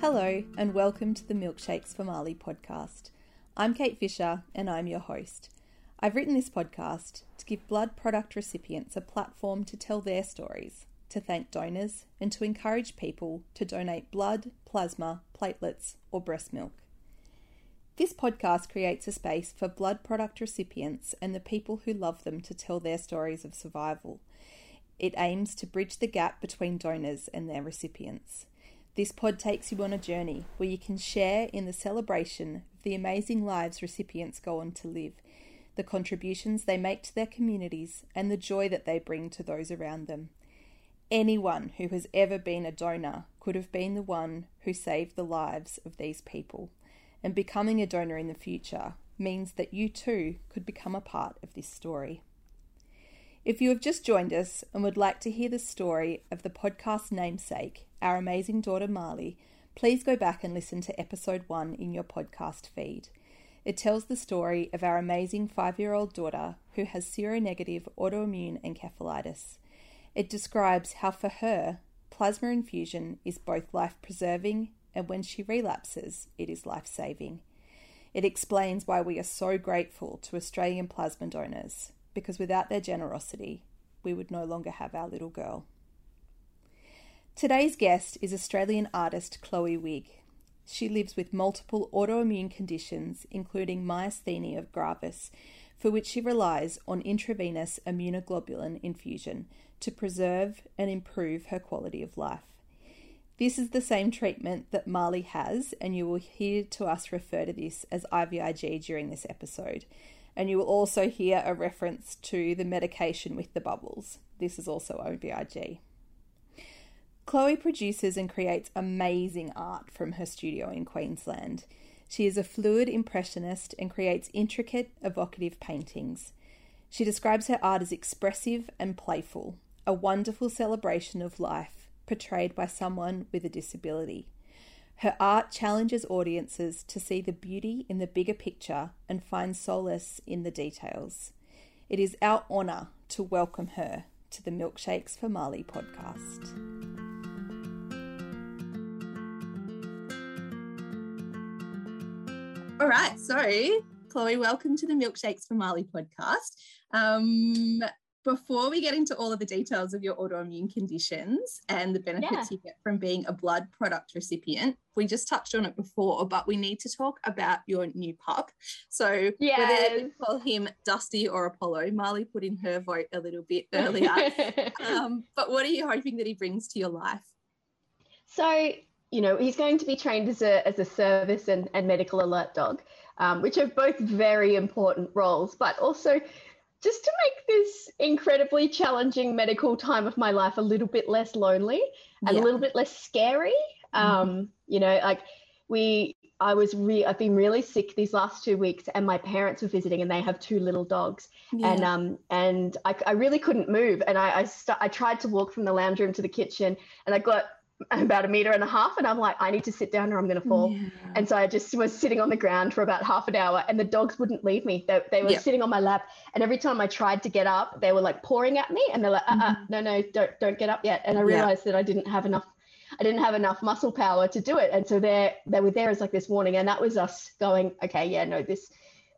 Hello, and welcome to the Milkshakes for Marley podcast. I'm Kate Fisher, and I'm your host. I've written this podcast to give blood product recipients a platform to tell their stories, to thank donors, and to encourage people to donate blood, plasma, platelets, or breast milk. This podcast creates a space for blood product recipients and the people who love them to tell their stories of survival. It aims to bridge the gap between donors and their recipients. This pod takes you on a journey where you can share in the celebration of the amazing lives recipients go on to live, the contributions they make to their communities, and the joy that they bring to those around them. Anyone who has ever been a donor could have been the one who saved the lives of these people, and becoming a donor in the future means that you too could become a part of this story. If you have just joined us and would like to hear the story of the podcast namesake, our amazing daughter Marley, please go back and listen to episode one in your podcast feed. It tells the story of our amazing five year old daughter who has seronegative autoimmune encephalitis. It describes how, for her, plasma infusion is both life preserving and when she relapses, it is life saving. It explains why we are so grateful to Australian plasma donors because without their generosity, we would no longer have our little girl. Today's guest is Australian artist Chloe Wigg. She lives with multiple autoimmune conditions, including myasthenia gravis, for which she relies on intravenous immunoglobulin infusion to preserve and improve her quality of life. This is the same treatment that Marley has, and you will hear to us refer to this as IVIG during this episode and you will also hear a reference to the medication with the bubbles. This is also IVIG. Chloe produces and creates amazing art from her studio in Queensland. She is a fluid impressionist and creates intricate, evocative paintings. She describes her art as expressive and playful, a wonderful celebration of life portrayed by someone with a disability. Her art challenges audiences to see the beauty in the bigger picture and find solace in the details. It is our honour to welcome her to the Milkshakes for Marley podcast. All right, so Chloe, welcome to the Milkshakes for Marley podcast. Um, before we get into all of the details of your autoimmune conditions and the benefits yeah. you get from being a blood product recipient, we just touched on it before, but we need to talk about your new pup. So yes. whether you call him Dusty or Apollo, Marley put in her vote a little bit earlier. um, but what are you hoping that he brings to your life? So, you know, he's going to be trained as a, as a service and, and medical alert dog, um, which are both very important roles, but also just to make this incredibly challenging medical time of my life a little bit less lonely and yeah. a little bit less scary. Mm-hmm. Um, you know, like we, I was re, I've been really sick these last two weeks, and my parents were visiting, and they have two little dogs, yeah. and um, and I, I really couldn't move, and I I, st- I tried to walk from the lounge room to the kitchen, and I got about a meter and a half and I'm like I need to sit down or I'm going to fall. Yeah. and so I just was sitting on the ground for about half an hour and the dogs wouldn't leave me. They, they were sitting on my lap and every time I tried to get up they were like pouring at me and they're like uh-uh, mm-hmm. no no don't don't get up yet. And I realized that I didn't have enough I didn't have enough muscle power to do it. And so they they were there as like this warning and that was us going okay yeah no this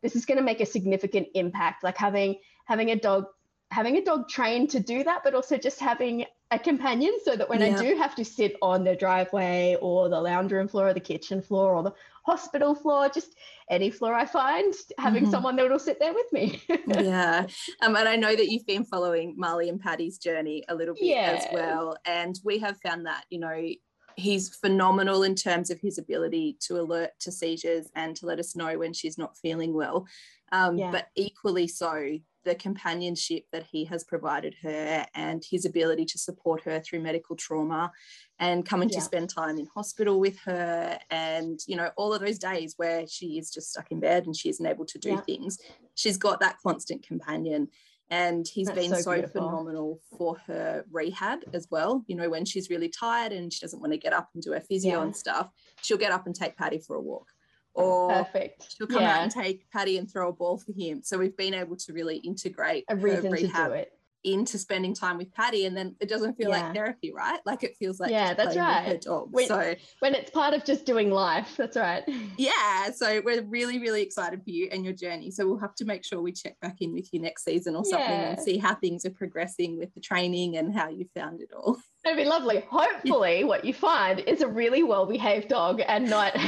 this is going to make a significant impact. Like having having a dog having a dog trained to do that, but also just having a companion so that when yeah. I do have to sit on the driveway or the lounge room floor or the kitchen floor or the hospital floor, just any floor I find, having mm-hmm. someone that will sit there with me. yeah. Um, and I know that you've been following Marley and Patty's journey a little bit yeah. as well. And we have found that, you know, he's phenomenal in terms of his ability to alert to seizures and to let us know when she's not feeling well. Um, yeah. But equally so, the companionship that he has provided her and his ability to support her through medical trauma and coming yeah. to spend time in hospital with her and you know all of those days where she is just stuck in bed and she isn't able to do yeah. things she's got that constant companion and he's That's been so, so phenomenal for her rehab as well you know when she's really tired and she doesn't want to get up and do her physio yeah. and stuff she'll get up and take patty for a walk or Perfect. she'll come yeah. out and take Patty and throw a ball for him. So we've been able to really integrate a reason to do it. into spending time with Patty, and then it doesn't feel Yeah. like therapy, right? Like it feels like Yeah, that's playing with her right. dog. When- so when it's part of just doing life. That's right. yeah, so we're really, really excited for you and your journey. So we'll have to make sure we check back in with you next season or something and see how things are progressing with the training and how you found it all. It'd be lovely. Hopefully, what you find is a really well-behaved dog, and not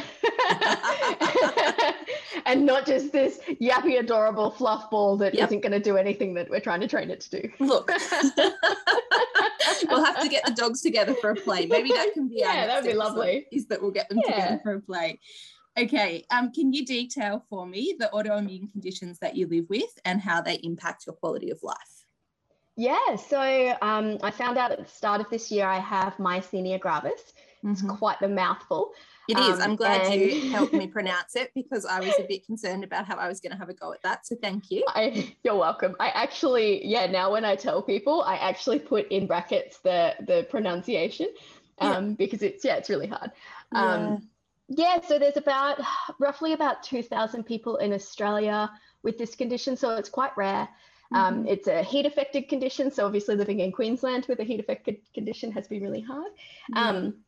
and not just this yappy, adorable fluff ball that Yep. not going to do anything that we're trying to train it to do. Look, we'll have to get the dogs together for a play. Maybe that can be Yeah, that'd be lovely. Is that we'll get them Yeah. together for a play. Okay, um, can you detail for me the autoimmune conditions that you live with and how they impact your quality of life? Yeah, so um, I found out at the start of this year I have myasthenia gravis. It's quite the mouthful. It is. Um, I'm glad you helped me pronounce it because I was a bit concerned about how I was going to have a go at that. So thank you. I, you're welcome. I actually, yeah, now when I tell people, I actually put in brackets the the pronunciation Yeah. um, because it's yeah, it's really hard. Um, yeah, so there's about roughly about 2,000 people in Australia with this condition, so it's quite rare. Um, Mhm. It's a heat affected condition, so obviously living in Queensland with a heat affected condition has been really hard. Yeah. Um,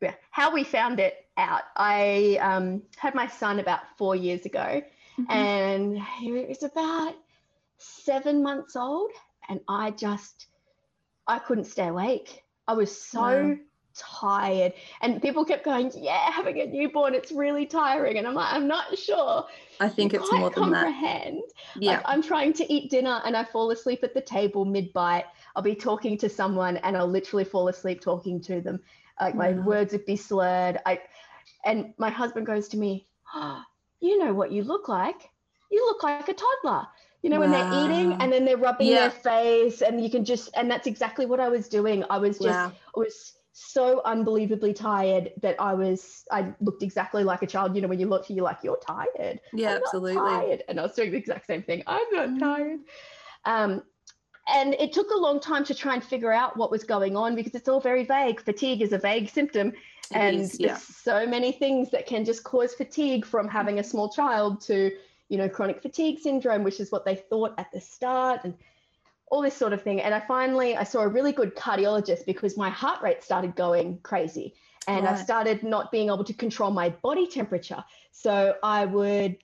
yeah, how we found it out. I um, had my son about four years ago, Mhm. and he was about seven months old, and I just I couldn't stay awake. I was so Wow. Tired, and people kept going, "Yeah, having a newborn, it's really tiring," and I'm like, I'm not sure. I think You it's more than that. comprehend. Yeah. Like I'm trying to eat dinner and I fall asleep at the table mid bite. I'll be talking to someone and I'll literally fall asleep talking to them. Like my Wow. words would be slurred. I and my husband goes to me, oh, "You know what you look like? You look like a toddler." You know when they're eating and then they're rubbing Yeah. their face and you can just and that's exactly what I was doing. I was just wow. I was so unbelievably tired that I was I looked exactly like a child. You know when you look you're like you're tired. Yeah, absolutely. tired. And I was doing the exact same thing. I'm not Mm. tired. Um, and it took a long time to try and figure out what was going on because it's all very vague. Fatigue is a vague symptom. It and is, yeah. there's so many things that can just cause fatigue from having a small child to, you know, chronic fatigue syndrome, which is what they thought at the start. And all this sort of thing. And I finally I saw a really good cardiologist because my heart rate started going crazy and I started not being able to control my body temperature. So I would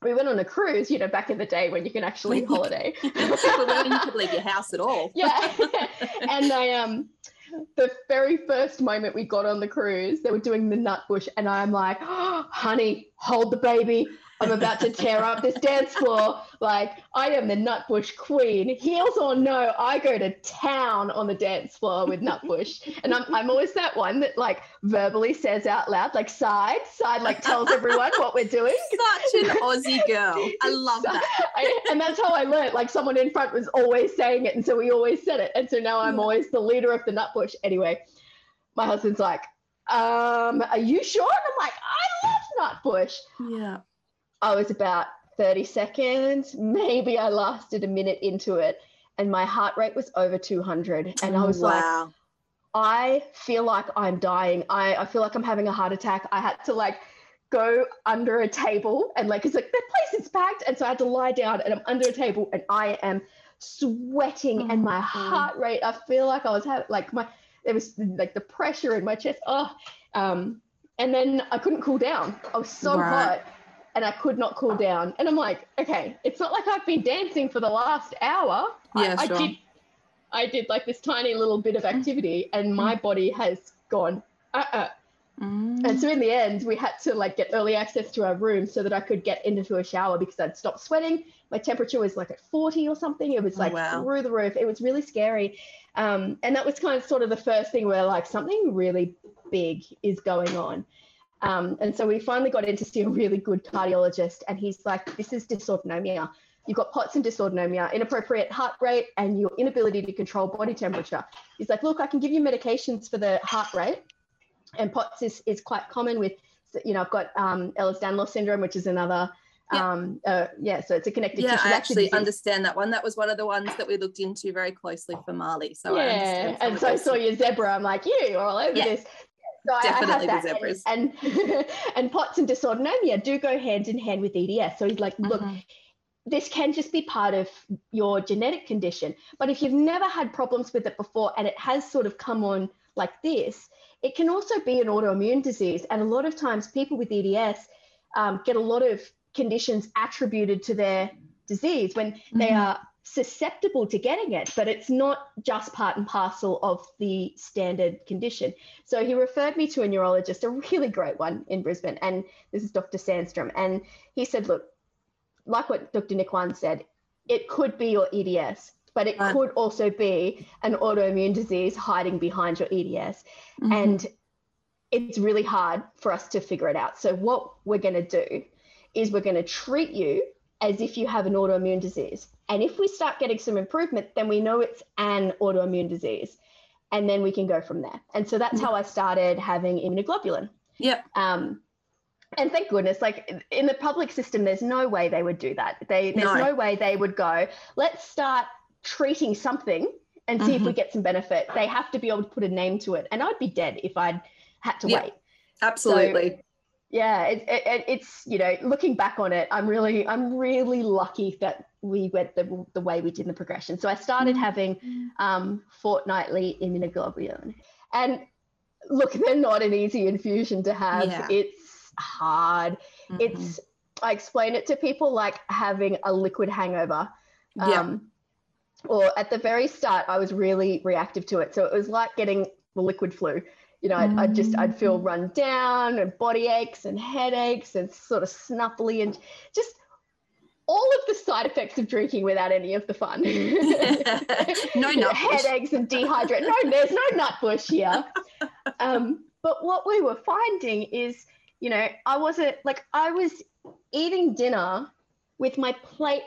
we went on a cruise, you know, back in the day when you can actually holiday. When you could leave your house at all. yeah. and I um the very first moment we got on the cruise, they were doing the Nutbush, and I'm like, oh, honey, hold the baby. I'm about to tear up this dance floor. Like, I am the Nutbush queen. Heels or no, I go to town on the dance floor with Nutbush. And I'm, I'm always that one that, like, verbally says out loud, like, side, side, like, tells everyone what we're doing. Such an Aussie girl. I love So- that. I, and that's how I learned. Like someone in front was always saying it, and so we always said it. And so now I'm always the leader of the Nutbush. Anyway, my husband's like, um, "Are you sure?" And I'm like, "I love Nutbush. Yeah. I was about 30 seconds, maybe I lasted a minute into it, and my heart rate was over 200. And I was like. I feel like I'm dying. I, I feel like I'm having a heart attack. I had to like go under a table and like it's like the place is packed. And so I had to lie down and I'm under a table and I am sweating and my Oh. heart rate, I feel like I was having like my there was like the pressure in my chest. Oh, um, and then I couldn't cool down. I was so Right. hot and I could not cool down. And I'm like, okay, it's not like I've been dancing for the last hour. Yeah, I, sure. did I did like this tiny little bit of activity and my body has gone uh-uh. Mm. And so in the end, we had to like get early access to our room so that I could get into a shower because I'd stopped sweating. My temperature was like at 40 or something. It was Oh, like wow. through the roof. It was really scary. Um, and that was kind of sort of the first thing where like something really big is going on. Um, and so we finally got in to see a really good cardiologist, and he's like, "This is dysautonomia. You've got POTS and dysautonomia, inappropriate heart rate, and your inability to control body temperature." He's like, "Look, I can give you medications for the heart rate, and POTS is, is quite common with, you know, I've got um, Ehlers-Danlos syndrome, which is another, Yep. um, uh, yeah, so it's a connective Yeah, tissue I actually disease. understand that one. That was one of the ones that we looked into very closely for Marley. So yeah, and so I saw your zebra. I'm like, you, you're all over Yeah. this. So I- I, Definitely the have that. zebras. And, and and POTS and dysautonomia do go hand in hand with EDS. So he's like, look, Mhm. this can just be part of your genetic condition. But if you've never had problems with it before and it has sort of come on like this, it can also be an autoimmune disease. And a lot of times, people with EDS um, get a lot of conditions attributed to their disease when mm-hmm. they are susceptible to getting it, but it's not just part and parcel of the standard condition. So he referred me to a neurologist, a really great one in Brisbane, and this is Dr. Sandstrom. And he said, look, like what Dr. Nick Wan said, it could be your EDS, but it right. could also be an autoimmune disease hiding behind your EDS. Mm-hmm. And it's really hard for us to figure it out. So, what we're going to do is we're going to treat you as if you have an autoimmune disease. And if we start getting some improvement, then we know it's an autoimmune disease. And then we can go from there. And so that's how I started having immunoglobulin. Yep. Um, and thank goodness, like in the public system, there's no way they would do that. They, there's no. no way they would go, let's start treating something and see mm-hmm. if we mm-hmm. get some benefit. They have to be able to put a name to it. And I'd be dead if I'd had to wait. Absolutely. So, yeah, it, it, it's you know, looking back on it, I'm really I'm really lucky that we went the, the way we did in the progression. So I started mm-hmm. having um, fortnightly immunoglobulin, and look, they're not an easy infusion to have. Yeah. It's hard. Mm-hmm. It's I explain it to people like having a liquid hangover. Um, yeah. Or at the very start, I was really reactive to it. So it was like getting the liquid flu you know, I'd, I'd, just I'd feel mm. run down and body aches and headaches and sort of snuffly and just all of the side effects of drinking without any of the fun. no nut headaches and dehydrate. No, there's no Nutbush here. Um, but what we were finding is, you know, I wasn't like I was eating dinner with my plate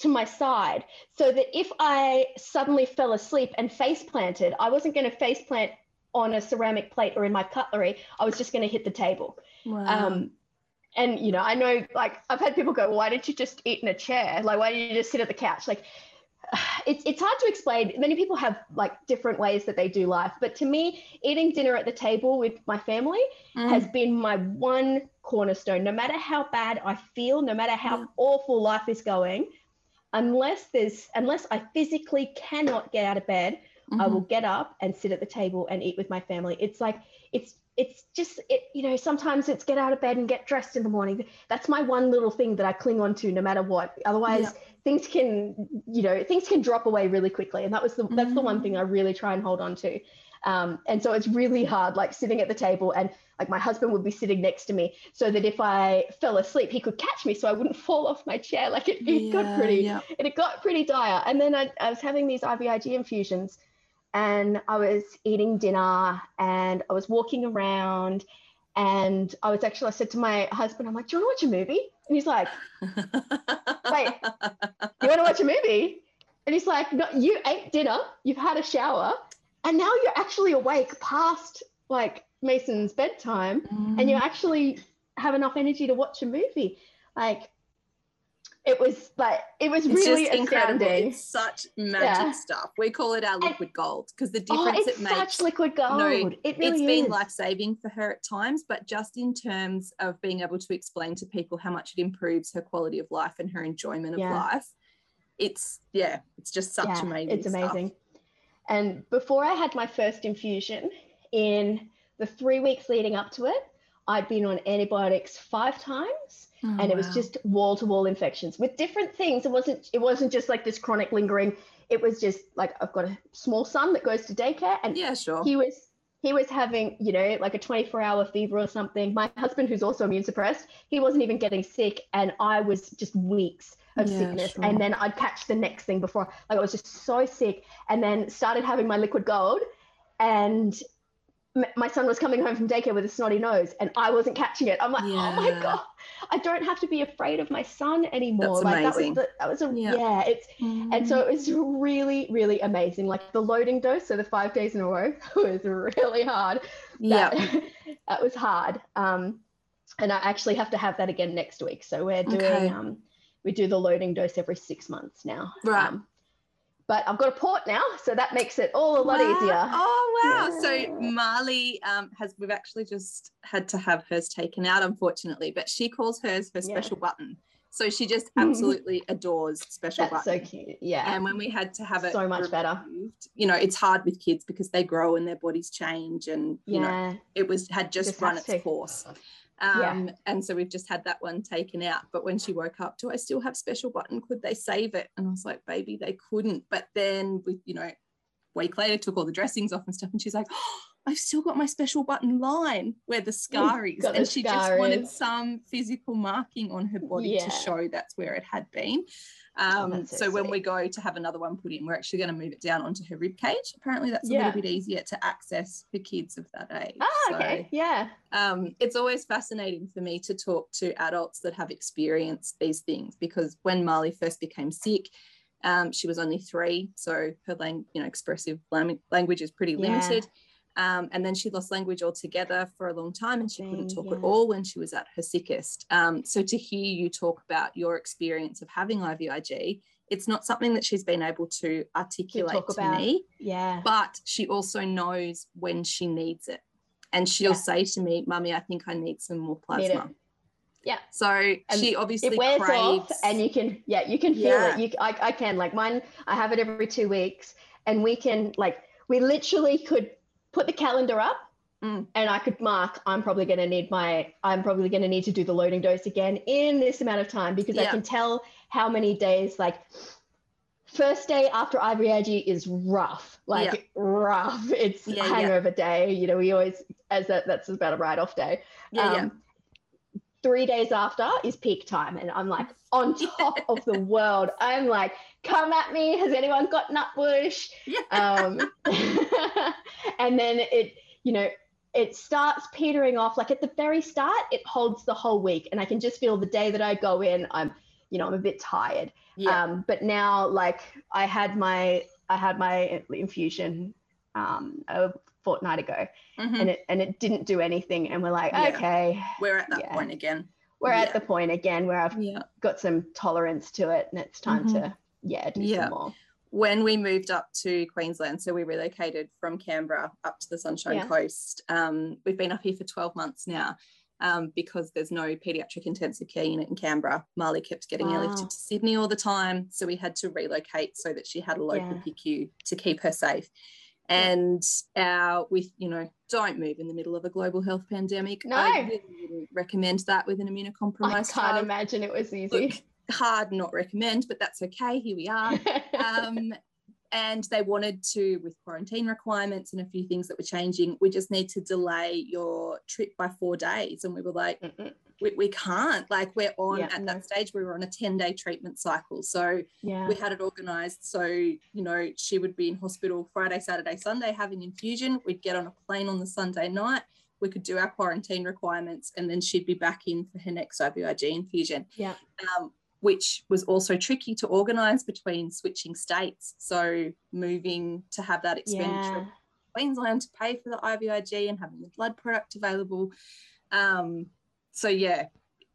to my side so that if I suddenly fell asleep and face planted, I wasn't going to face plant on a ceramic plate or in my cutlery. I was just going to hit the table. Wow. Um, and you know, I know like I've had people go, well, "Why don't you just eat in a chair? Like, why don't you just sit at the couch?" Like, it's it's hard to explain. Many people have like different ways that they do life, but to me, eating dinner at the table with my family mm. has been my one cornerstone. No matter how bad I feel, no matter how mm. awful life is going, unless there's unless I physically cannot get out of bed, Mm-hmm. I will get up and sit at the table and eat with my family. It's like it's it's just it you know sometimes it's get out of bed and get dressed in the morning. That's my one little thing that I cling on to no matter what. Otherwise yeah. things can you know things can drop away really quickly and that was the mm-hmm. that's the one thing I mm. really try and hold on to. Um, and so it's really hard like sitting at the table and like my husband would be sitting next to me so that if I fell asleep, he could catch me so I wouldn't fall off my chair. Like it, it yeah, got pretty, yeah. it got pretty dire. And then I, I was having these IVIG infusions and I was eating dinner and I was walking around and I was actually I said to my husband, I'm like, Do you want to watch a movie? And he's like, Wait, you want to watch a movie? And he's like, No, you ate dinner, you've had a shower, and now you're actually awake past like Mason's bedtime mm. and you actually have enough energy to watch a movie. Like it was like it was it's really astounding. It's such magic yeah. stuff. We call it our liquid and, gold because the oh, difference oh, it makes. Such liquid gold. No, it really it's is. been life saving for her at times, but just in terms of being able to explain to people how much it improves her quality of life and her enjoyment of yeah. life, it's yeah, it's just such yeah, amazing. It's amazing. Stuff. And before I had my first infusion, in the three weeks leading up to it, I'd been on antibiotics five times Oh, and it was just wall to wall infections with different things. It wasn't it wasn't just like this chronic lingering. It was just like I've got a small son that goes to daycare and yeah, sure. He was he was having, you know, like a 24 hour fever or something. My husband, who's also immune suppressed, he wasn't even getting sick. And I was just weeks of yeah, sickness. Sure. And then I'd catch the next thing before, like I was just so sick. And then started having my liquid gold. And my son was coming home from daycare with a snotty nose and I wasn't catching it. I'm like, yeah. oh my God, I don't have to be afraid of my son anymore. That's like amazing. that was, the, that was a, yeah, yeah it's, mm. and so it was really, really amazing. Like the loading dose, so the five days in a row was really hard. Yeah. That, that was hard. Um, and I actually have to have that again next week. So we're doing, okay. um, we do the loading dose every six months now. Right. Um, but I've got a port now, so that makes it all a lot wow. easier. Oh wow! Yeah. So Marley um, has we've actually just had to have hers taken out, unfortunately, but she calls hers her special yeah. button. So she just absolutely adores special That's button. so cute. Yeah. And when we had to have it So much better. You know, it's hard with kids because they grow and their bodies change, and you know, it was had just, Just run its to. course. Yeah. Um, and so we've just had that one taken out. But when she woke up, do I still have special button? Could they save it? And I was like, baby, they couldn't. But then we, you know, week later took all the dressings off and stuff, and she's like, oh, I've still got my special button line where the scar is. And she just scar wanted some physical marking on her body Yeah. to show that's where it had been. Um, that's so so when we go to have another one put in, we're actually going to move it down onto her rib cage. Apparently, that's a Yeah. little bit easier to access for kids of that age. Ah, So, okay. Yeah. um, it's always fascinating for me to talk to adults that have experienced these things because when Marley first became sick, um, she was only three, so her lang- you know expressive language is pretty Yeah. Um, and then she lost language altogether for a long time, and she couldn't talk at all when she was at her sickest. Um, so to hear you talk about your experience of having IVIG, it's not something that she's been able to articulate to about. me Yeah. but she also knows when she needs it. And she'll Yeah. say to me, Mummy, I think I need some more plasma. Yeah. So she obviously it wears craves. off and you can yeah you can feel Yeah. it you I, I can like mine i have it every two weeks and we can like we literally could put the calendar up Mm. and i could mark i'm probably going to need my i'm probably going to need to do the loading dose again in this amount of time because i can tell how many days like first day after ivig is rough like rough it's Yeah, yeah. hangover day you know we always as that that's about a write-off day yeah, yeah. um, three days after is peak time and i'm like on top of the world i'm like come at me has anyone got nutbush Yeah. um, and then it you know it starts petering off like at the very start it holds the whole week and i can just feel the day that i go in i'm you know i'm a bit tired yeah. um, but now like i had my i had my infusion um, a fortnight ago Mhm. and it and it didn't do anything and we're like Yeah. okay We're at that yeah. point again. we're at the point again where i've got some tolerance to it and it's time Mhm. to yeah do Yeah. some more When we moved up to Queensland, so we relocated from Canberra up to the Sunshine Yeah. Coast. Um, we've been up here for 12 months now. Um, because there's no pediatric intensive care unit in Canberra. Marley kept getting Wow. airlifted to Sydney all the time. So we had to relocate so that she had a local Yeah. PICU to keep her safe. And our with you know, don't move in the middle of a global health pandemic. No. I really wouldn't recommend that with an immunocompromised i immunocompromised can't child. imagine it was Look, easy hard not recommend, but that's okay. Here we are. Um, and they wanted to, with quarantine requirements and a few things that were changing, we just need to delay your trip by four days. And we were like, Mm-mm. we, we can't. Like we're on Yeah, at that stage, we were on a 10 day treatment cycle. So yeah we had it organized. So, you know, she would be in hospital Friday, Saturday, Sunday having infusion. We'd get on a plane on the Sunday night. We could do our quarantine requirements and then she'd be back in for her next IVIG infusion. Yeah. Um, which was also tricky to organize between switching states. So moving to have that expenditure yeah Queensland to pay for the IVIG and having the blood product available. Um, so yeah,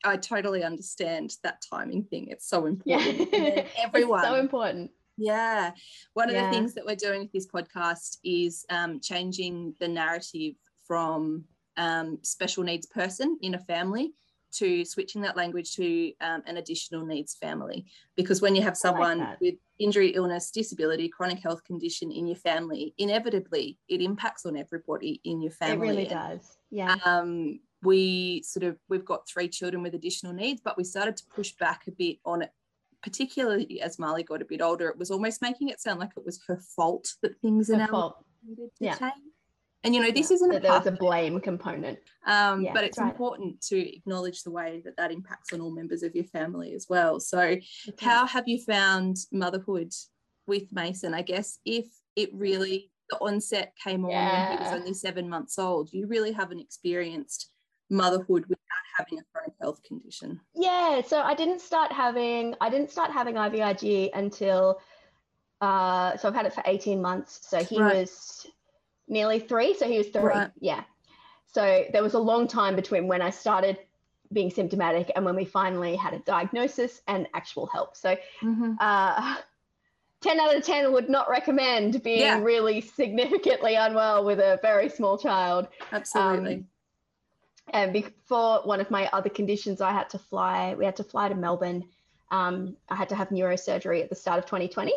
I totally understand that timing thing. It's so important. It's everyone, so important yeah. One of Yeah. the things that we're doing with this podcast is um, changing the narrative from um, special needs person in a family to switching that language to um, an additional needs family. Because when you have someone that. with injury, illness, disability, chronic health condition in your family, inevitably it impacts on everybody in your family. it really And, does yeah Um, we sort of we've got three children with additional needs, but we started to push back a bit on it, particularly as Marley got a bit older. It was almost making it sound like it was her fault that things in Her our fault. needed to Yeah. change. And you know, this Yeah, isn't a there was a blame component um, Yeah, but it's right. important to acknowledge the way that that impacts on all members of your family as well. So, how have you found motherhood with Mason? I guess if it really the onset came on when he was only seven months old, you really haven't experienced motherhood without having a chronic health condition. Yeah, so I didn't start having I didn't start having IVIG until uh so I've had it for 18 months. So he Right. was nearly 3, so he was 3. Right. Yeah. So there was a long time between when I started being symptomatic and when we finally had a diagnosis and actual help. So uh 10 out of 10 would not recommend being Yeah. really significantly unwell with a very small child. Absolutely. Um, and before one of my other conditions, I had to fly. We had to fly to Melbourne. Um, I had to have neurosurgery at the start of 2020.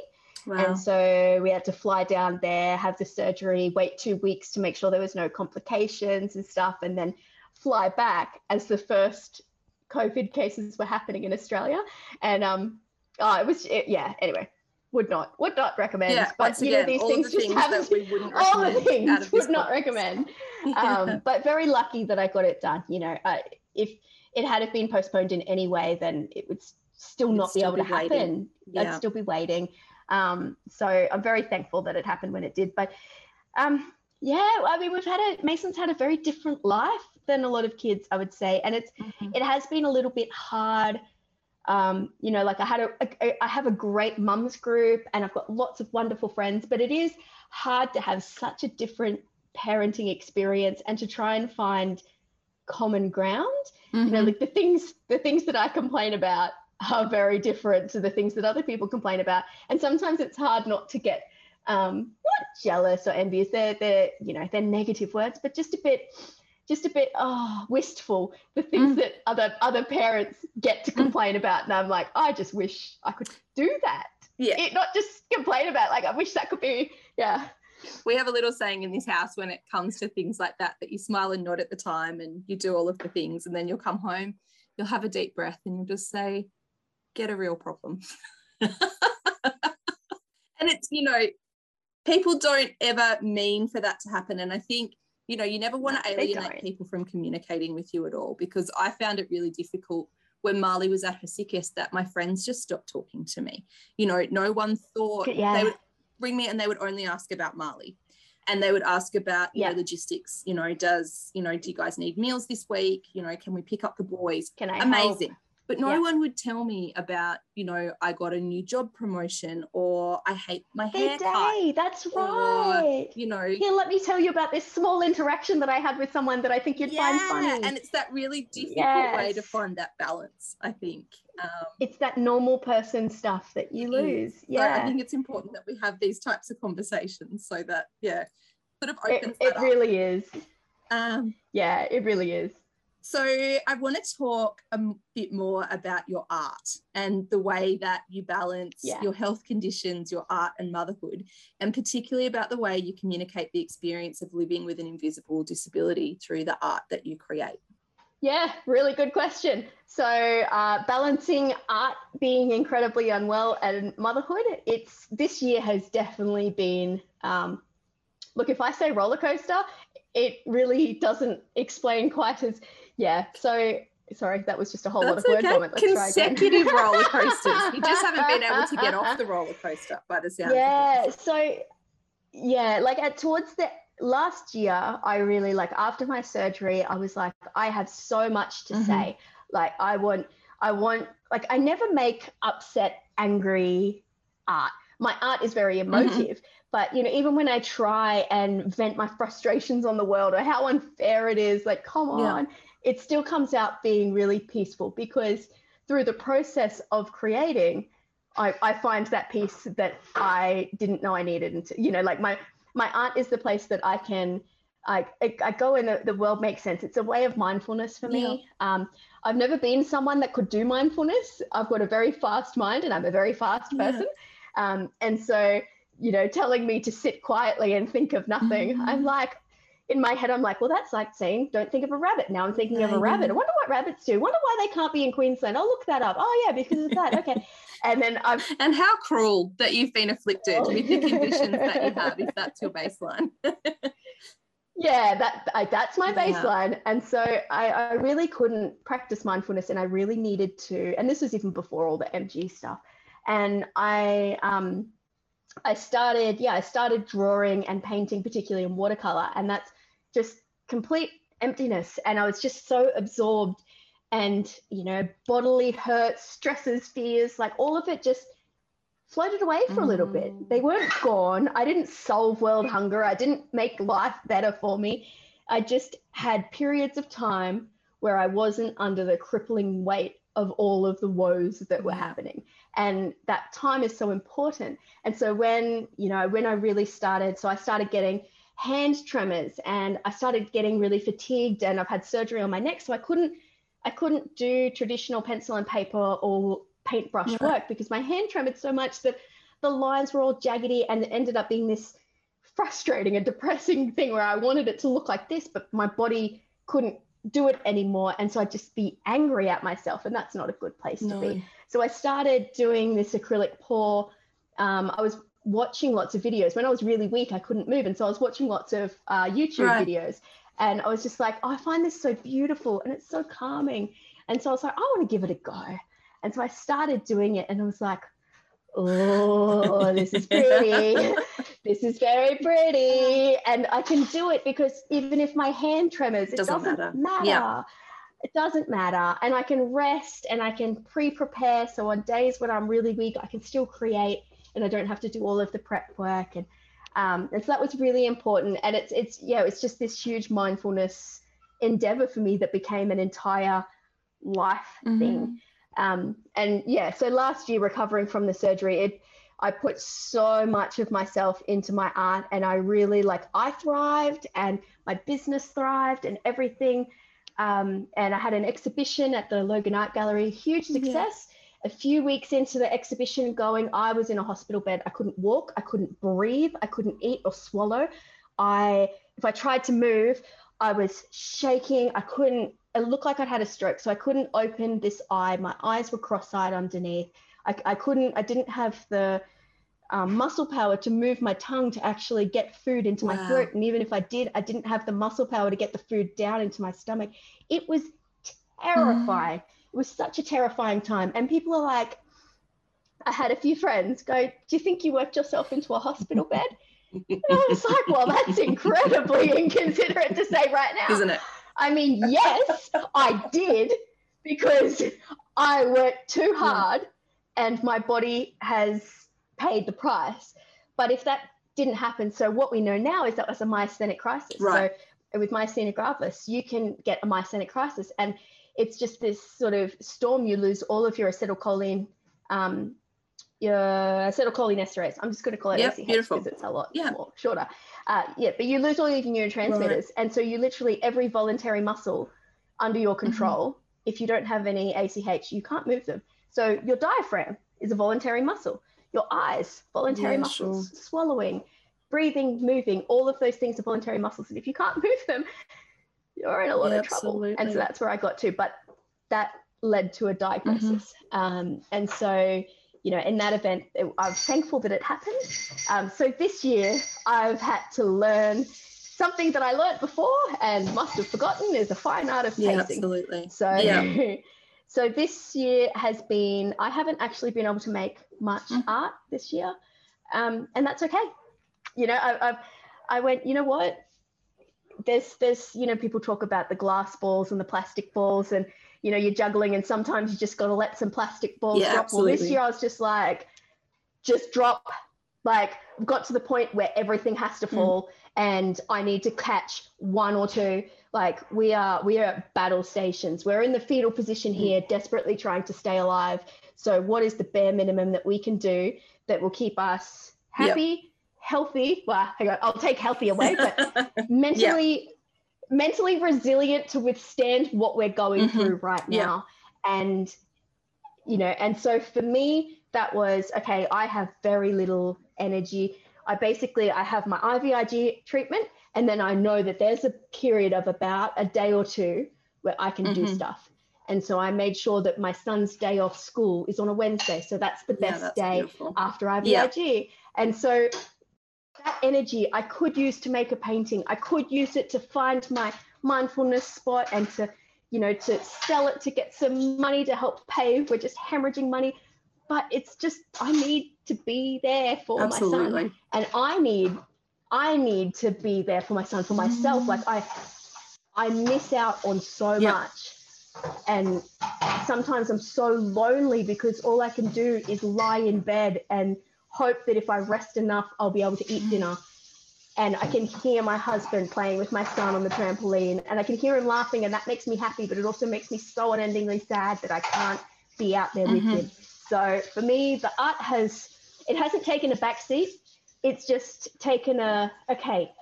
Wow. And so we had to fly down there, have the surgery, wait two weeks to make sure there was no complications and stuff, and then fly back as the first COVID cases were happening in Australia. And um, oh, it was it, yeah. Anyway, would not would not recommend. Yeah, but you again, know these things the just things have we wouldn't all the things would not recommend. Um, but very lucky that I got it done. You know, uh, if it had been postponed in any way, then it would still not be able be to happen. Yeah. I'd still be waiting. Um, so I'm very thankful that it happened when it did. But um, yeah, I mean, we've had a Mason's had a very different life than a lot of kids, I would say, and it's mm-hmm. it has been a little bit hard. Um, you know, like I had a, a I have a great mums group, and I've got lots of wonderful friends, but it is hard to have such a different parenting experience and to try and find common ground. Mm-hmm. You know, mm-hmm. like the things the things that I complain about are very different to the things that other people complain about. And sometimes it's hard not to get um, not jealous or envious. They're they're you know they're negative words, but just a bit just a bit oh wistful the things mm. that other other parents get to mm. complain mm. about and i'm like i just wish i could do that yeah it, not just complain about like i wish that could be yeah we have a little saying in this house when it comes to things like that that you smile and nod at the time and you do all of the things and then you'll come home you'll have a deep breath and you'll just say get a real problem. and it's, you know, people don't ever mean for that to happen. And I think, you know, you never want to alienate people from communicating with you at all because I found it really difficult when Marley was at her sickest that my friends just stopped talking to me. You know, no one thought yeah. they would bring me and they would only ask about Marley. And they would ask about, you yeah. know, logistics. You know, does, you know, do you guys need meals this week? You know, can we pick up the boys? Can I Amazing. Help? But no yeah. one would tell me about you know i got a new job promotion or i hate my hair day that's right. you know here let me tell you about this small interaction that i had with someone that i think you'd yeah, find funny. and it's that really difficult yes. way to find that balance i think um, it's that normal person stuff that you lose. Yeah so i think it's important that we have these types of conversations so that yeah sort of opens it, it really is. Um, yeah it really is so, I want to talk a bit more about your art and the way that you balance yeah. your health conditions, your art, and motherhood, and particularly about the way you communicate the experience of living with an invisible disability through the art that you create. Yeah, really good question. So, uh, balancing art being incredibly unwell and motherhood, it's this year has definitely been. Um, look, if I say roller coaster, it really doesn't explain quite as yeah. So sorry, that was just a whole That's lot of okay. word vomit. Let's Consecutive roller coasters. You just haven't been able to get off the roller coaster by the sound. Yeah. So yeah, like at towards the last year, I really like after my surgery, I was like, I have so much to mm-hmm. say. Like I want, I want, like I never make upset, angry art. My art is very mm-hmm. emotive, mm-hmm. but you know, even when I try and vent my frustrations on the world or how unfair it is, like come on, yeah it still comes out being really peaceful because through the process of creating, I, I find that peace that I didn't know I needed. And you know, like my my art is the place that I can I, I, go in the, the world makes sense. It's a way of mindfulness for me. Yeah. Um, I've never been someone that could do mindfulness. I've got a very fast mind and I'm a very fast person. Yeah. Um, and so, you know, telling me to sit quietly and think of nothing, mm-hmm. I'm like, in my head, I'm like, well, that's like saying, don't think of a rabbit. Now I'm thinking of a rabbit. I wonder what rabbits do. Wonder why they can't be in Queensland. I'll look that up. Oh, yeah, because of that. Okay. And then I've. And how cruel that you've been afflicted with the conditions that you have, if that's your baseline. yeah, that I, that's my baseline. Yeah. And so I, I really couldn't practice mindfulness and I really needed to. And this was even before all the MG stuff. And I, um, I started, yeah, I started drawing and painting, particularly in watercolor, and that's just complete emptiness. And I was just so absorbed, and you know, bodily hurts, stresses, fears, like all of it just floated away for a little bit. They mm. weren't gone. I didn't solve world hunger. I didn't make life better for me. I just had periods of time where I wasn't under the crippling weight of all of the woes that were happening and that time is so important and so when you know when i really started so i started getting hand tremors and I started getting really fatigued and I've had surgery on my neck so I couldn't I couldn't do traditional pencil and paper or paintbrush right. work because my hand trembled so much that the lines were all jaggedy and it ended up being this frustrating and depressing thing where I wanted it to look like this, but my body couldn't do it anymore. And so I'd just be angry at myself, and that's not a good place no. to be. So I started doing this acrylic pour. Um, I was watching lots of videos. When I was really weak, I couldn't move. And so I was watching lots of uh, YouTube right. videos. And I was just like, oh, I find this so beautiful and it's so calming. And so I was like, I want to give it a go. And so I started doing it and I was like, oh, this is pretty. this is very pretty. And I can do it because even if my hand tremors, it doesn't, doesn't matter. matter. Yeah. It doesn't matter. And I can rest and I can pre prepare. So on days when I'm really weak, I can still create and I don't have to do all of the prep work. And um, and so that was really important. And it's it's yeah, it's just this huge mindfulness endeavor for me that became an entire life mm-hmm. thing. Um, and yeah, so last year recovering from the surgery, it I put so much of myself into my art and I really like I thrived and my business thrived and everything. Um, and I had an exhibition at the Logan Art Gallery, huge success. Yeah. A few weeks into the exhibition going, I was in a hospital bed. I couldn't walk, I couldn't breathe, I couldn't eat or swallow. I if I tried to move, I was shaking. I couldn't it looked like I'd had a stroke. So I couldn't open this eye. My eyes were cross-eyed underneath. I, I couldn't, I didn't have the um, muscle power to move my tongue to actually get food into wow. my throat. And even if I did, I didn't have the muscle power to get the food down into my stomach. It was terrifying. Mm. It was such a terrifying time. And people are like, I had a few friends go, Do you think you worked yourself into a hospital bed? And I was like, Well, that's incredibly inconsiderate to say right now. Isn't it? I mean, yes, I did because I worked too hard and my body has paid the price. But if that didn't happen, so what we know now is that was a myasthenic crisis. Right. So with myasthenia gravis, you can get a myasthenic crisis, and it's just this sort of storm. You lose all of your acetylcholine um, your acetylcholinesterase. I'm just going to call it yep, ACH beautiful. because it's a lot yeah. more shorter. Uh, yeah, but you lose all your neurotransmitters, right. and so you literally every voluntary muscle under your mm-hmm. control. Mm-hmm. If you don't have any ACH, you can't move them. So your diaphragm is a voluntary muscle. Your eyes, voluntary yeah, muscles. Sure. Swallowing, breathing, moving, all of those things are voluntary muscles. And if you can't move them, you're in a lot yeah, of trouble. Absolutely. And so that's where I got to. But that led to a diagnosis. Mm-hmm. Um, and so you know, in that event, it, I'm thankful that it happened. Um, so this year, I've had to learn something that I learned before and must have forgotten is a fine art of pacing. Yeah, absolutely. So, yeah. so this year has been, I haven't actually been able to make much mm-hmm. art this year. Um, and that's okay. You know, I, I, I went, you know what? There's, there's, you know, people talk about the glass balls and the plastic balls and, you know, you're juggling and sometimes you just got to let some plastic balls yeah, drop. Absolutely. Well, this year I was just like, just drop. Like, got to the point where everything has to hmm. fall mm. And I need to catch one or two. Like, we are, we are at battle stations. We're in the fetal position hmm. here, mm. desperately trying to stay alive. So, what is the bare minimum that we can do that will keep us happy? Yep healthy. Well, I'll take healthy away, but mentally mentally resilient to withstand what we're going mm-hmm. through right now. And, you know, and so for me, that was okay, I have very little energy. I basically I have my IVIG treatment and then I know that there's a period of about a day or two where I can mm-hmm. do stuff. And so I made sure that my son's day off school is on a Wednesday. So that's the best yeah, that's day beautiful. after IVIG. Yeah. And so that energy I could use to make a painting. I could use it to find my mindfulness spot and to, you know, to sell it to get some money to help pay. We're just hemorrhaging money. But it's just I need to be there for Absolutely. my son. And I need I need to be there for my son, for myself. Like I I miss out on so yep. much. And sometimes I'm so lonely because all I can do is lie in bed and hope that if I rest enough, I'll be able to eat dinner. And I can hear my husband playing with my son on the trampoline, and I can hear him laughing, and that makes me happy. But it also makes me so unendingly sad that I can't be out there mm-hmm. with him. So for me, the art has it hasn't taken a backseat. It's just taken a okay.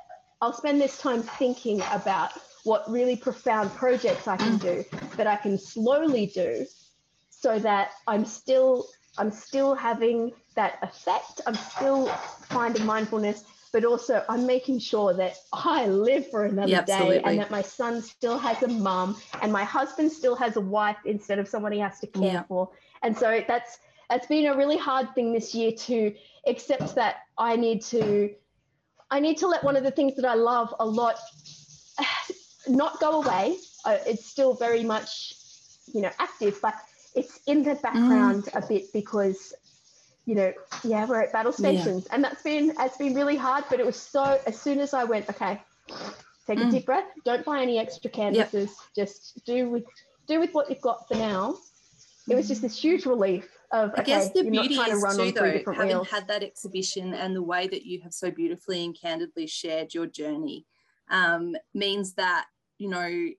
I'll spend this time thinking about what really profound projects I can do that I can slowly do so that I'm still I'm still having that effect. I'm still finding mindfulness, but also I'm making sure that I live for another yeah, day and that my son still has a mum and my husband still has a wife instead of someone he has to care yeah. for. And so that's that's been a really hard thing this year to accept that I need to I need to let one of the things that I love a lot not go away. It's still very much, you know, active, but it's in the background mm. a bit because, you know, yeah, we're at battle stations, yeah. and that's been it's been really hard. But it was so as soon as I went, okay, take mm. a deep breath. Don't buy any extra canvases. Yep. Just do with do with what you've got for now. It was just this huge relief of, I guess the beauty is too, though, having wheels. had that exhibition and the way that you have so beautifully and candidly shared your journey um, means that you know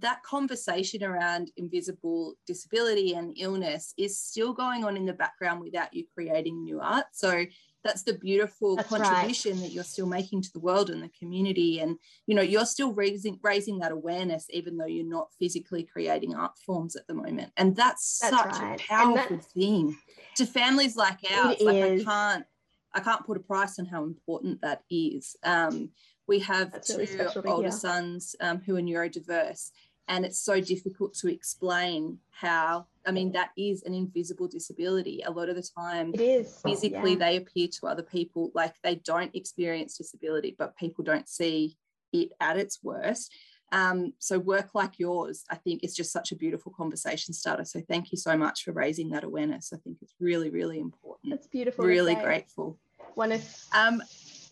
that conversation around invisible disability and illness is still going on in the background without you creating new art. So that's the beautiful that's contribution right. that you're still making to the world and the community. And you know, you're still raising raising that awareness, even though you're not physically creating art forms at the moment. And that's, that's such right. a powerful thing to families like ours. Like is. I can't I can't put a price on how important that is. Um, we have That's two really older sons um, who are neurodiverse, and it's so difficult to explain how. I mean, that is an invisible disability. A lot of the time, it is physically yeah. they appear to other people like they don't experience disability, but people don't see it at its worst. Um, so work like yours, I think, is just such a beautiful conversation starter. So thank you so much for raising that awareness. I think it's really, really important. It's beautiful. Really grateful. One of um,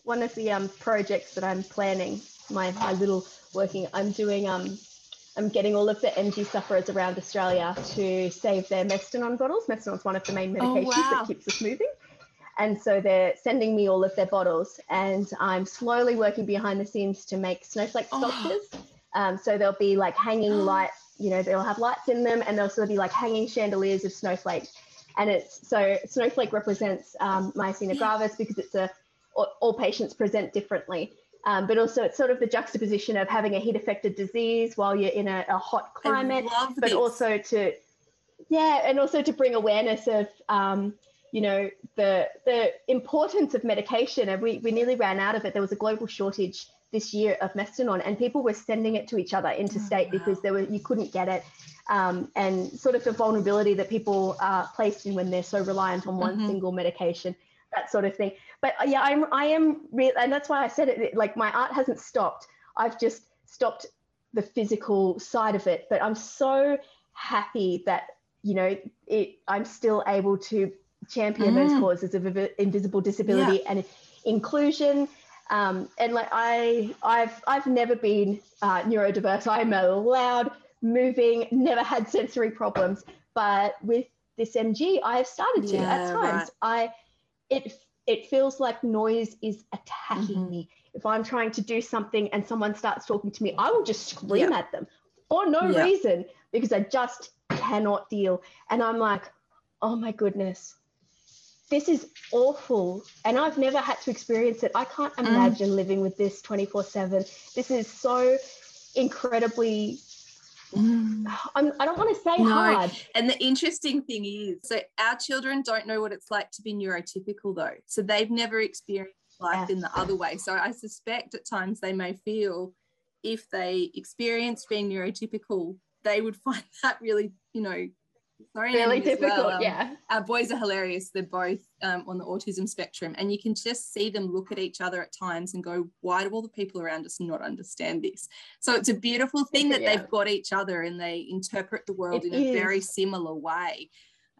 one of the um, projects that I'm planning, my, my little working, I'm doing, um, I'm getting all of the MG sufferers around Australia to save their Mestinon bottles. Mestinon is one of the main oh, medications oh, wow. that keeps us moving. And so they're sending me all of their bottles, and I'm slowly working behind the scenes to make snowflake oh. sculptures. Oh. Um, so there'll be like hanging lights, you know, they'll have lights in them, and there'll sort of be like hanging chandeliers of snowflakes. And it's so snowflake represents um, myasthenia gravis because it's a all patients present differently. Um, but also it's sort of the juxtaposition of having a heat affected disease while you're in a, a hot climate, but this. also to, yeah, and also to bring awareness of, um, you know, the the importance of medication. And we, we nearly ran out of it. There was a global shortage this year of Mestinon, and people were sending it to each other interstate oh, wow. because there were you couldn't get it, um, and sort of the vulnerability that people are placed in when they're so reliant on one mm-hmm. single medication, that sort of thing but uh, yeah, I'm I am real, and that's why I said it. Like my art hasn't stopped. I've just stopped the physical side of it. But I'm so happy that you know it. I'm still able to champion mm. those causes of invisible disability yeah. and inclusion. Um, and like I, I've I've never been uh, neurodiverse. I'm a loud, moving, never had sensory problems. But with this MG, I have started to yeah, at times. Right. I it it feels like noise is attacking mm-hmm. me. If I'm trying to do something and someone starts talking to me, I will just scream at them for no reason because I just cannot deal. And I'm like, oh my goodness, this is awful. And I've never had to experience it. I can't mm. imagine mm. living with this 24 7. This is so incredibly Mm. I'm, I do not want to say no. hard. And the interesting thing is, so our children don't know what it's like to be neurotypical, though. So they've never experienced life yeah. in the other way. So I suspect at times they may feel if they experienced being neurotypical, they would find that really, you know, Sorry, really difficult. Well. Um, yeah. Our boys are hilarious. They're both um, on the autism spectrum, and you can just see them look at each other at times and go, "Why do all the people around us not understand this?" So it's a beautiful thing that yeah. they've got each other and they interpret the world it in is. a very similar way.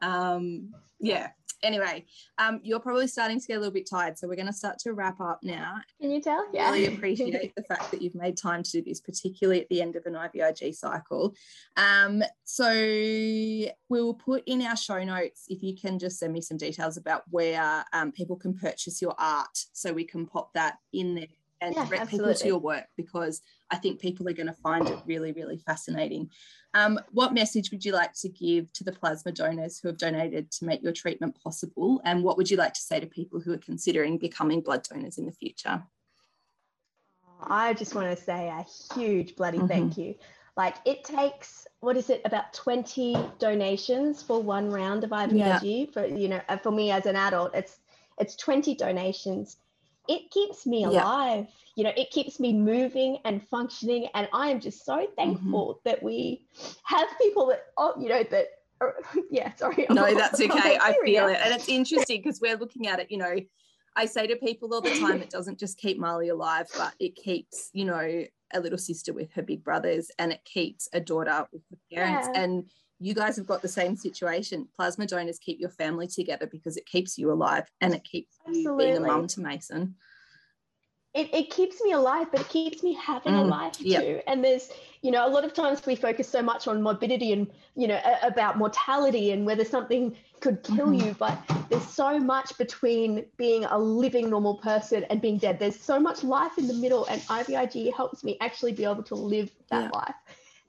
Um, yeah, anyway, um, you're probably starting to get a little bit tired, so we're going to start to wrap up now. Can you tell? Yeah. Really appreciate the fact that you've made time to do this, particularly at the end of an IVIG cycle. Um, so we will put in our show notes if you can just send me some details about where um, people can purchase your art, so we can pop that in there and yeah, direct absolutely. people to your work because I think people are going to find it really, really fascinating. Um, what message would you like to give to the plasma donors who have donated to make your treatment possible? And what would you like to say to people who are considering becoming blood donors in the future? I just want to say a huge bloody Mhm. thank you. Like it takes what is it about 20 donations for one round of IVIG for you know uh, for me as an adult it's it's 20 donations. It keeps me Yeah. alive. You know, it keeps me moving and functioning and I am just so mm-hmm. thankful that we have people that oh you know that are, yeah, sorry. I'm No, that's okay. I feel it. And it's interesting because we're looking at it, you know, I say to people all the time, it doesn't just keep Marley alive, but it keeps, you know, a little sister with her big brothers and it keeps a daughter with her parents. Yeah. And you guys have got the same situation. Plasma donors keep your family together because it keeps you alive and it keeps you being a Absolutely. mum to Mason. it, it keeps me alive, but it keeps me having a Mm, life yeah. too. And there's, you know, a lot of times we focus so much on morbidity and, you know, a- about mortality and whether something could kill Mhm. you, but there's so much between being a living normal person and being dead. There's so much life in the middle, and IVIG helps me actually be able to live that Yeah. life.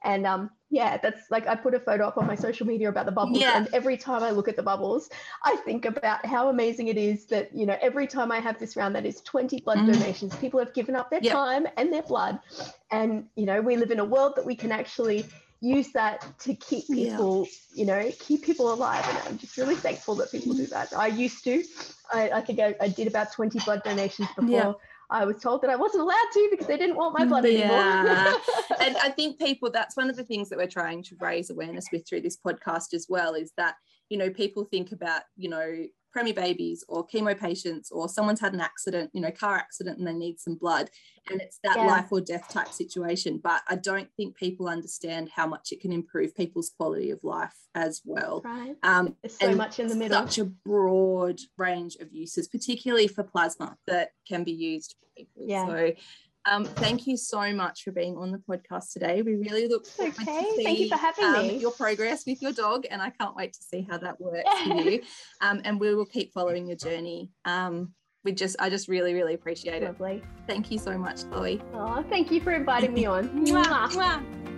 And um, yeah, that's like I put a photo up on my social media about the bubbles, Yeah. and every time I look at the bubbles, I think about how amazing it is that you know every time I have this round that is 20 blood Mhm. donations, people have given up their Yeah. time and their blood, and you know we live in a world that we can actually use that to keep Yeah. people, you know, keep people alive. And I'm just really thankful that people do that. I used to, I, I think I, I did about 20 blood donations before. Yeah. I was told that I wasn't allowed to because they didn't want my blood Yeah. anymore. and I think people that's one of the things that we're trying to raise awareness with through this podcast as well is that you know people think about you know preemie babies or chemo patients or someone's had an accident you know car accident and they need some blood and it's that Yeah. life or death type situation but I don't think people understand how much it can improve people's quality of life as well right. um, There's so much in the middle. such a broad range of uses, particularly for plasma that can be used. Yeah. So um, thank you so much for being on the podcast today. We really look forward to okay. Thank you for having um, me. your progress with your dog, and I can't wait to see how that works for you. Um, and we will keep following your journey. Um, we just, I just really, really appreciate it. Thank you so much, Chloe. Oh, thank you for inviting me on. Mwah.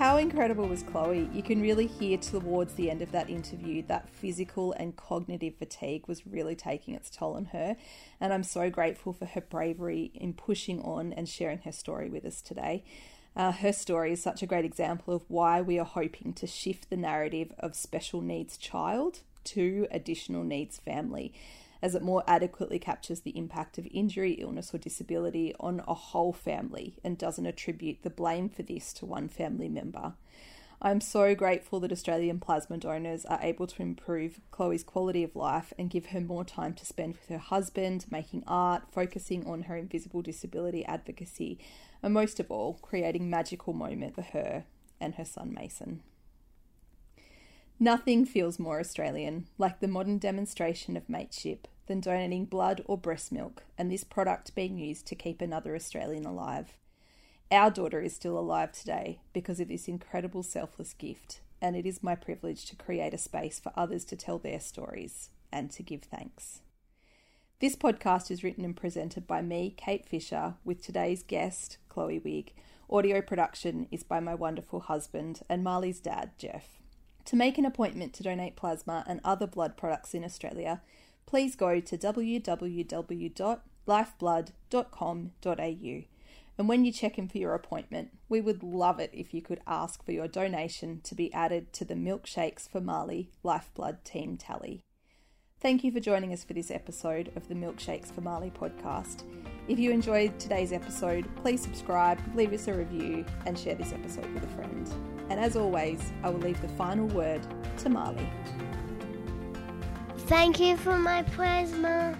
How incredible was Chloe? You can really hear towards the end of that interview that physical and cognitive fatigue was really taking its toll on her. And I'm so grateful for her bravery in pushing on and sharing her story with us today. Uh, her story is such a great example of why we are hoping to shift the narrative of special needs child to additional needs family as it more adequately captures the impact of injury, illness, or disability on a whole family and doesn't attribute the blame for this to one family member. I'm so grateful that Australian plasma donors are able to improve Chloe's quality of life and give her more time to spend with her husband, making art, focusing on her invisible disability advocacy, and most of all, creating magical moments for her and her son Mason. Nothing feels more Australian, like the modern demonstration of mateship, than donating blood or breast milk and this product being used to keep another Australian alive. Our daughter is still alive today because of this incredible selfless gift, and it is my privilege to create a space for others to tell their stories and to give thanks. This podcast is written and presented by me, Kate Fisher, with today's guest, Chloe Wigg. Audio production is by my wonderful husband and Marley's dad, Jeff. To make an appointment to donate plasma and other blood products in Australia, please go to www.lifeblood.com.au. And when you check in for your appointment, we would love it if you could ask for your donation to be added to the Milkshakes for Marley Lifeblood Team Tally. Thank you for joining us for this episode of the Milkshakes for Marley podcast. If you enjoyed today's episode, please subscribe, leave us a review, and share this episode with a friend. And as always, I will leave the final word to Marley. Thank you for my plasma.